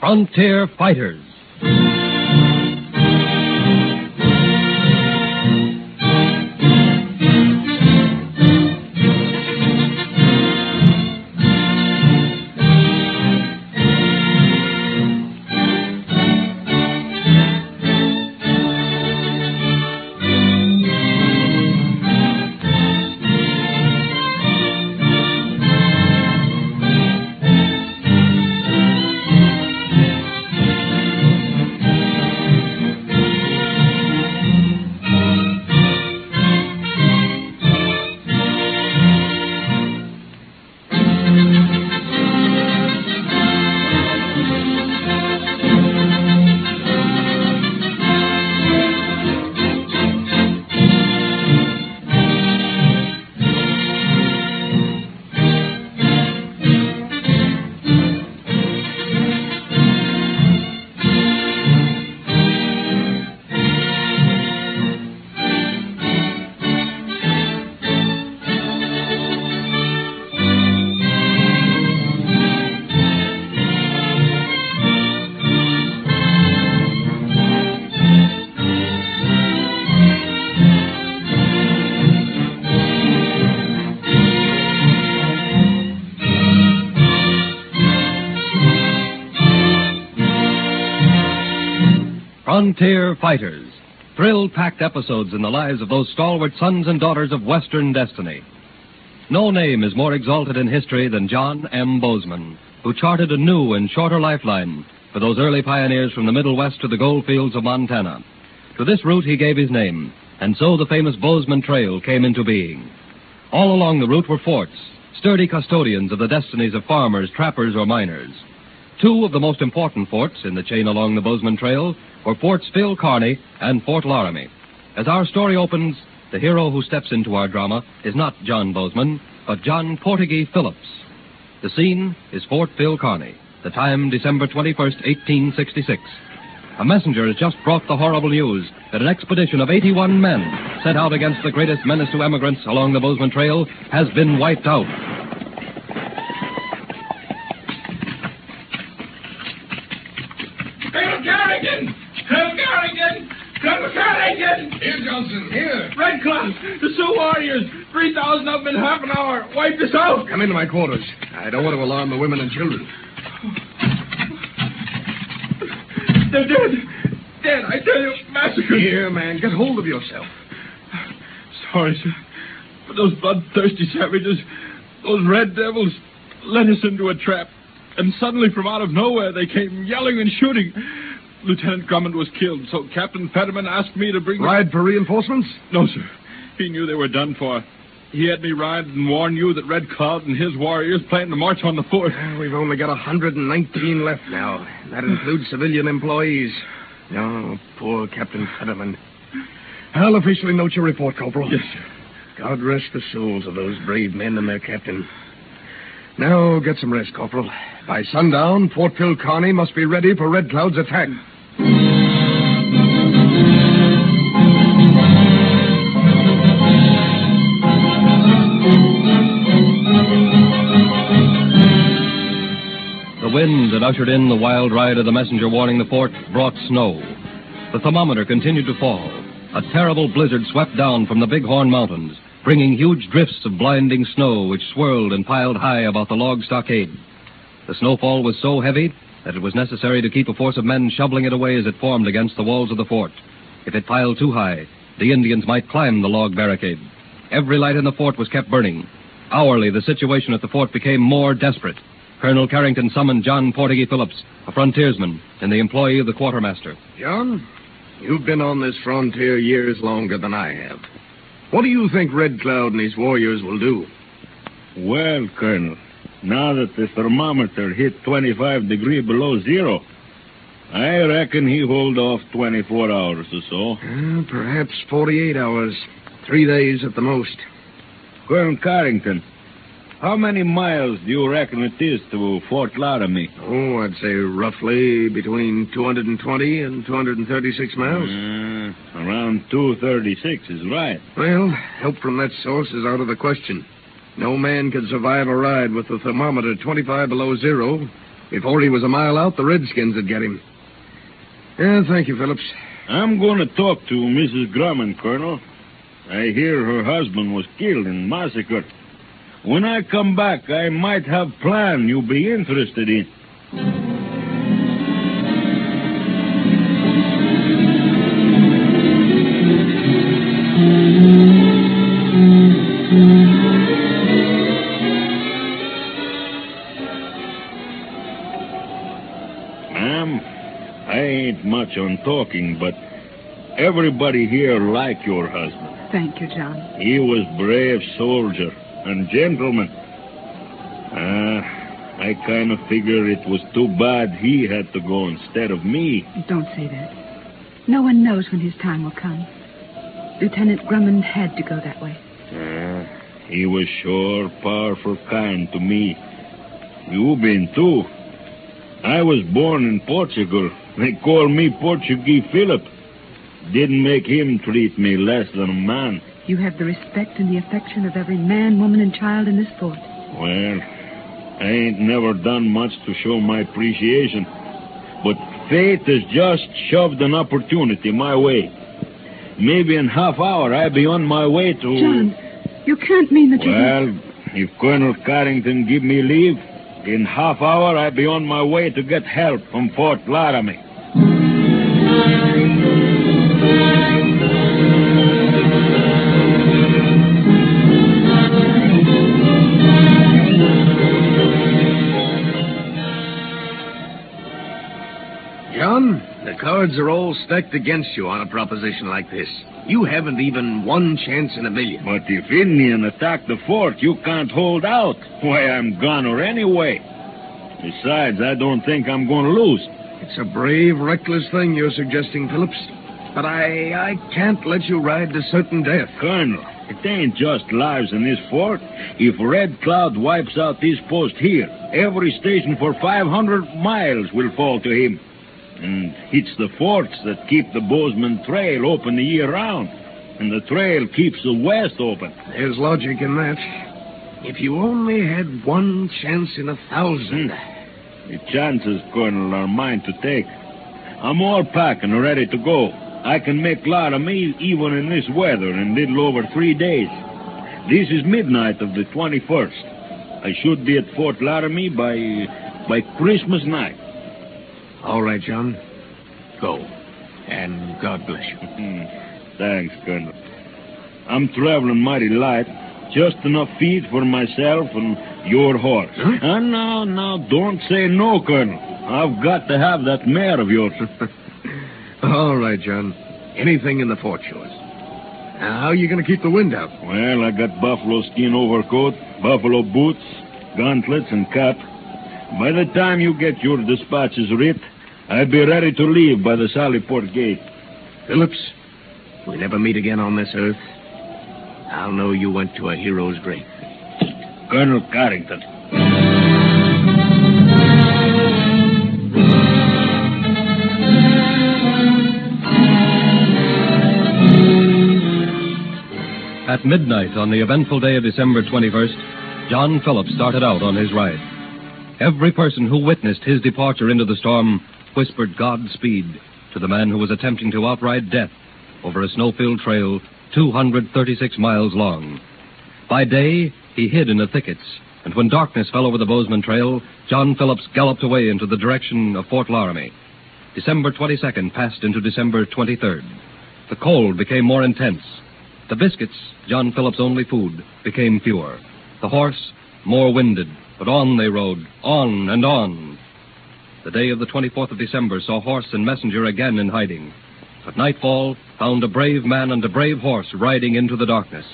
Frontier Fighters. Frontier Fighters. Thrill packed episodes in the lives of those stalwart sons and daughters of Western destiny. No name is more exalted in history than John M. Bozeman, who charted a new and shorter lifeline for those early pioneers from the Middle West to the gold fields of Montana. To this route he gave his name, and so the famous Bozeman Trail came into being. All along the route were forts, sturdy custodians of the destinies of farmers, trappers, or miners. Two of the most important forts in the chain along the Bozeman Trail were Forts Phil Kearny and Fort Laramie. As our story opens, the hero who steps into our drama is not John Bozeman, but John Portugee Phillips. The scene is Fort Phil Kearny, the time December 21st, 1866. A messenger has just brought the horrible news that an expedition of 81 men sent out against the greatest menace to emigrants along the Bozeman Trail has been wiped out. 3,000 of them in half an hour! Wiped us out! Come into my quarters. I don't want to alarm the women and children. They're dead! Dead, I tell you, massacred! Here, man, get hold of yourself. Sorry, sir. But those bloodthirsty savages, those red devils, led us into a trap. And suddenly, from out of nowhere, they came yelling and shooting. Lieutenant Drummond was killed, so Captain Fetterman asked me to bring. Ride for reinforcements? No, sir. He knew they were done for. He had me ride and warn you that Red Cloud and his warriors plan to march on the fort. We've only got 119 left now. That includes civilian employees. Oh, poor Captain Fetterman. I'll officially note your report, Corporal. Yes, sir. God rest the souls of those brave men and their captain. Now, get some rest, Corporal. By sundown, Fort Phil Kearny must be ready for Red Cloud's attack. The wind that ushered in the wild ride of the messenger warning the fort brought snow. The thermometer continued to fall. A terrible blizzard swept down from the Bighorn Mountains, bringing huge drifts of blinding snow which swirled and piled high about the log stockade. The snowfall was so heavy that it was necessary to keep a force of men shoveling it away as it formed against the walls of the fort. If it piled too high, the Indians might climb the log barricade. Every light in the fort was kept burning. Hourly, the situation at the fort became more desperate. Colonel Carrington summoned John Portugee Phillips, a frontiersman and the employee of the quartermaster. John, you've been on this frontier years longer than I have. What do you think Red Cloud and his warriors will do? Well, Colonel, now that the thermometer hit 25 degree below zero, I reckon he hold off 24 hours or so. Uh, perhaps 48 hours. Three days at the most. Colonel Carrington, how many miles do you reckon it is to Fort Laramie? Oh, I'd say roughly between 220 and 236 miles. Uh, around 236 is right. Well, help from that source is out of the question. No man could survive a ride with the thermometer 25 below zero Before he was a mile out, the Redskins would get him. Yeah, thank you, Phillips. I'm going to talk to Mrs. Grummond, Colonel. I hear her husband was killed in massacre. When I come back, I might have plan you'll be interested in. Ma'am, I ain't much on talking, but everybody here like your husband. Thank you, John. He was brave soldier and gentleman. Ah, I kind of figure it was too bad he had to go instead of me. Don't say that. No one knows when his time will come. Lieutenant Grummond had to go that way. Ah, he was sure powerful kind to me. You been too. I was born in Portugal. They call me Portuguese Philip. Didn't make him treat me less than a man. You have the respect and the affection of every man, woman, and child in this fort. Well, I ain't never done much to show my appreciation. But fate has just shoved an opportunity my way. Maybe in half hour I'll be on my way to. John, you can't mean that you. Well, if Colonel Carrington give me leave, in half hour I'll be on my way to get help from Fort Laramie. Cards are all stacked against you on a proposition like this. You haven't even one chance in a million. But if Indian attack the fort, you can't hold out. Why, I'm goner anyway. Besides, I don't think I'm going to lose. It's a brave, reckless thing you're suggesting, Phillips. But I I can't let you ride to certain death. Colonel, it ain't just lives in this fort. If Red Cloud wipes out this post here, every station for 500 miles will fall to him. And it's the forts that keep the Bozeman Trail open the year round. And the trail keeps the west open. There's logic in that. If you only had one chance in a thousand. Hmm. The chances, Colonel, are mine to take. I'm all packed and ready to go. I can make Laramie even in this weather in little over three days. This is midnight of the 21st. I should be at Fort Laramie by by Christmas night. All right, John. Go. And God bless you. Thanks, Colonel. I'm traveling mighty light. Just enough feed for myself and your horse. Huh? And now, now, don't say no, Colonel. I've got to have that mare of yours. All right, John. Anything in the fort yours. Now, how are you going to keep the wind out? Well, I got buffalo skin overcoat, buffalo boots, gauntlets, and cap. By the time you get your dispatches writ, I'll be ready to leave by the Sallyport gate. Phillips, we never meet again on this earth. I'll know you went to a hero's grave. Colonel Carrington. At midnight on the eventful day of December 21st, John Phillips started out on his ride. Every person who witnessed his departure into the storm whispered Godspeed to the man who was attempting to outride death over a snow-filled trail 236 miles long. By day, he hid in the thickets, and when darkness fell over the Bozeman Trail, John Phillips galloped away into the direction of Fort Laramie. December 22nd passed into December 23rd. The cold became more intense. The biscuits, John Phillips' only food, became fewer. The horse, more winded, but on they rode, on and on. The day of the 24th of December saw horse and messenger again in hiding. At nightfall, found a brave man and a brave horse riding into the darkness.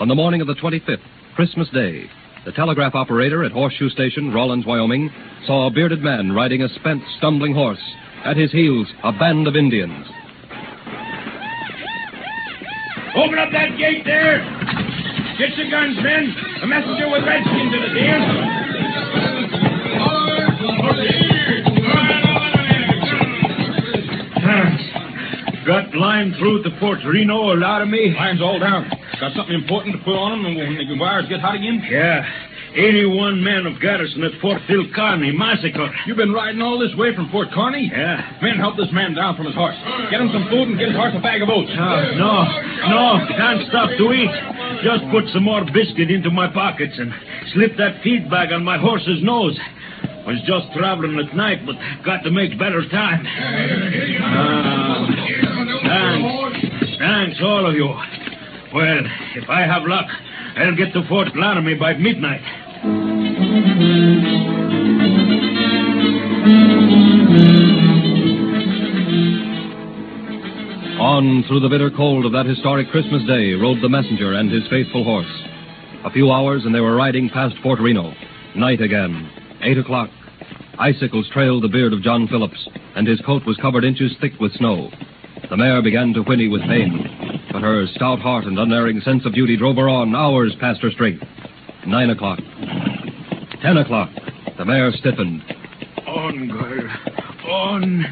On the morning of the 25th, Christmas Day, the telegraph operator at Horseshoe Station, Rawlins, Wyoming, saw a bearded man riding a spent, stumbling horse. At his heels, a band of Indians. Open up that gate there! Get your guns, men! A messenger with redskins in it, dear! Got line through to Fort Reno or Laramie? Line's all down. Got something important to put on them when the wires get hot again? Yeah. 81 men of garrison at Fort Phil Kearny massacred. You've been riding all this way from Fort Kearny? Yeah. Men, help this man down from his horse. Get him some food and get his horse a bag of oats. No, no, no, can't stop to eat. Just put some more biscuit into my pockets and slip that feed bag on my horse's nose. I Was just traveling at night, but got to make better time. Ah, thanks. Thanks, all of you. Well, if I have luck, I'll get to Fort Laramie by midnight. On through the bitter cold of that historic Christmas day rode the messenger and his faithful horse. A few hours and they were riding past Fort Reno. Night again. Eight o'clock. Icicles trailed the beard of John Phillips, and his coat was covered inches thick with snow. The mare began to whinny with pain, but her stout heart and unerring sense of duty drove her on hours past her strength. Nine o'clock. Ten o'clock. The mare stiffened. On, girl. On.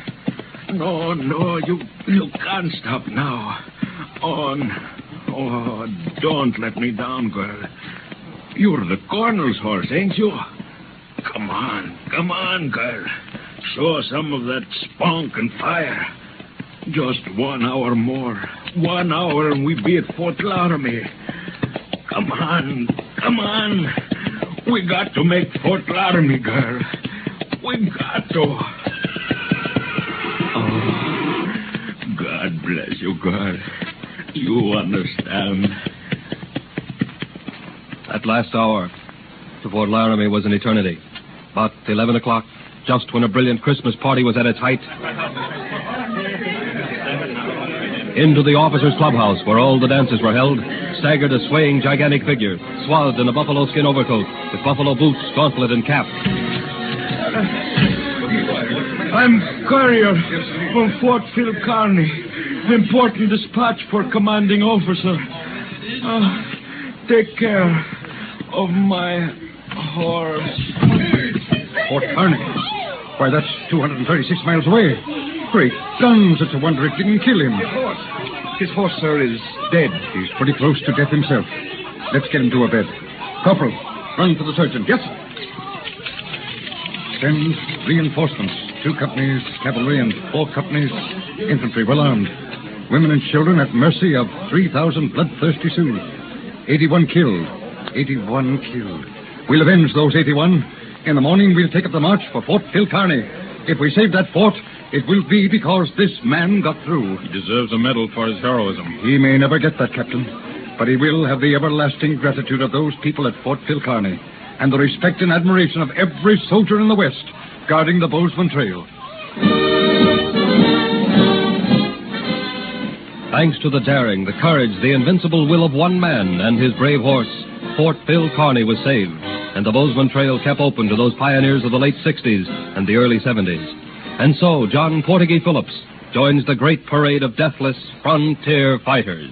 No, no, you you can't stop now. On. Oh, don't let me down, girl. You're the colonel's horse, ain't you? Come on, come on, girl. Show some of that spunk and fire. Just one hour more. One hour and we be at Fort Laramie. Come on, come on. We got to make Fort Laramie, girl. We got to. Oh, God bless you, girl. You understand. That last hour to Fort Laramie was an eternity. But 11 o'clock, just when a brilliant Christmas party was at its height, into the officers' clubhouse where all the dances were held, staggered a swaying gigantic figure, swathed in a buffalo skin overcoat, with buffalo boots, gauntlet, and cap. I'm courier from Fort Phil Kearny. Important dispatch for commanding officer. Uh, take care of my horse. Fort Kearny. Why, that's 236 miles away. Great guns, it's a wonder it didn't kill him. His horse, sir, is dead. He's pretty close to death himself. Let's get him to a bed. Corporal, run for the surgeon. Yes. sir. Send reinforcements. Two companies cavalry and four companies infantry, well armed. Women and children at mercy of 3,000 bloodthirsty Sioux. 81 killed. 81 killed. We'll avenge those 81. In the morning, we'll take up the march for Fort Phil Kearny. If we save that fort, it will be because this man got through. He deserves a medal for his heroism. He may never get that, Captain, but he will have the everlasting gratitude of those people at Fort Phil Kearny and the respect and admiration of every soldier in the West guarding the Bozeman Trail. Thanks to the daring, the courage, the invincible will of one man and his brave horse, Fort Phil Kearny was saved, and the Bozeman Trail kept open to those pioneers of the late 60s and the early 70s. And so, John Portuguese Phillips joins the great parade of deathless frontier fighters.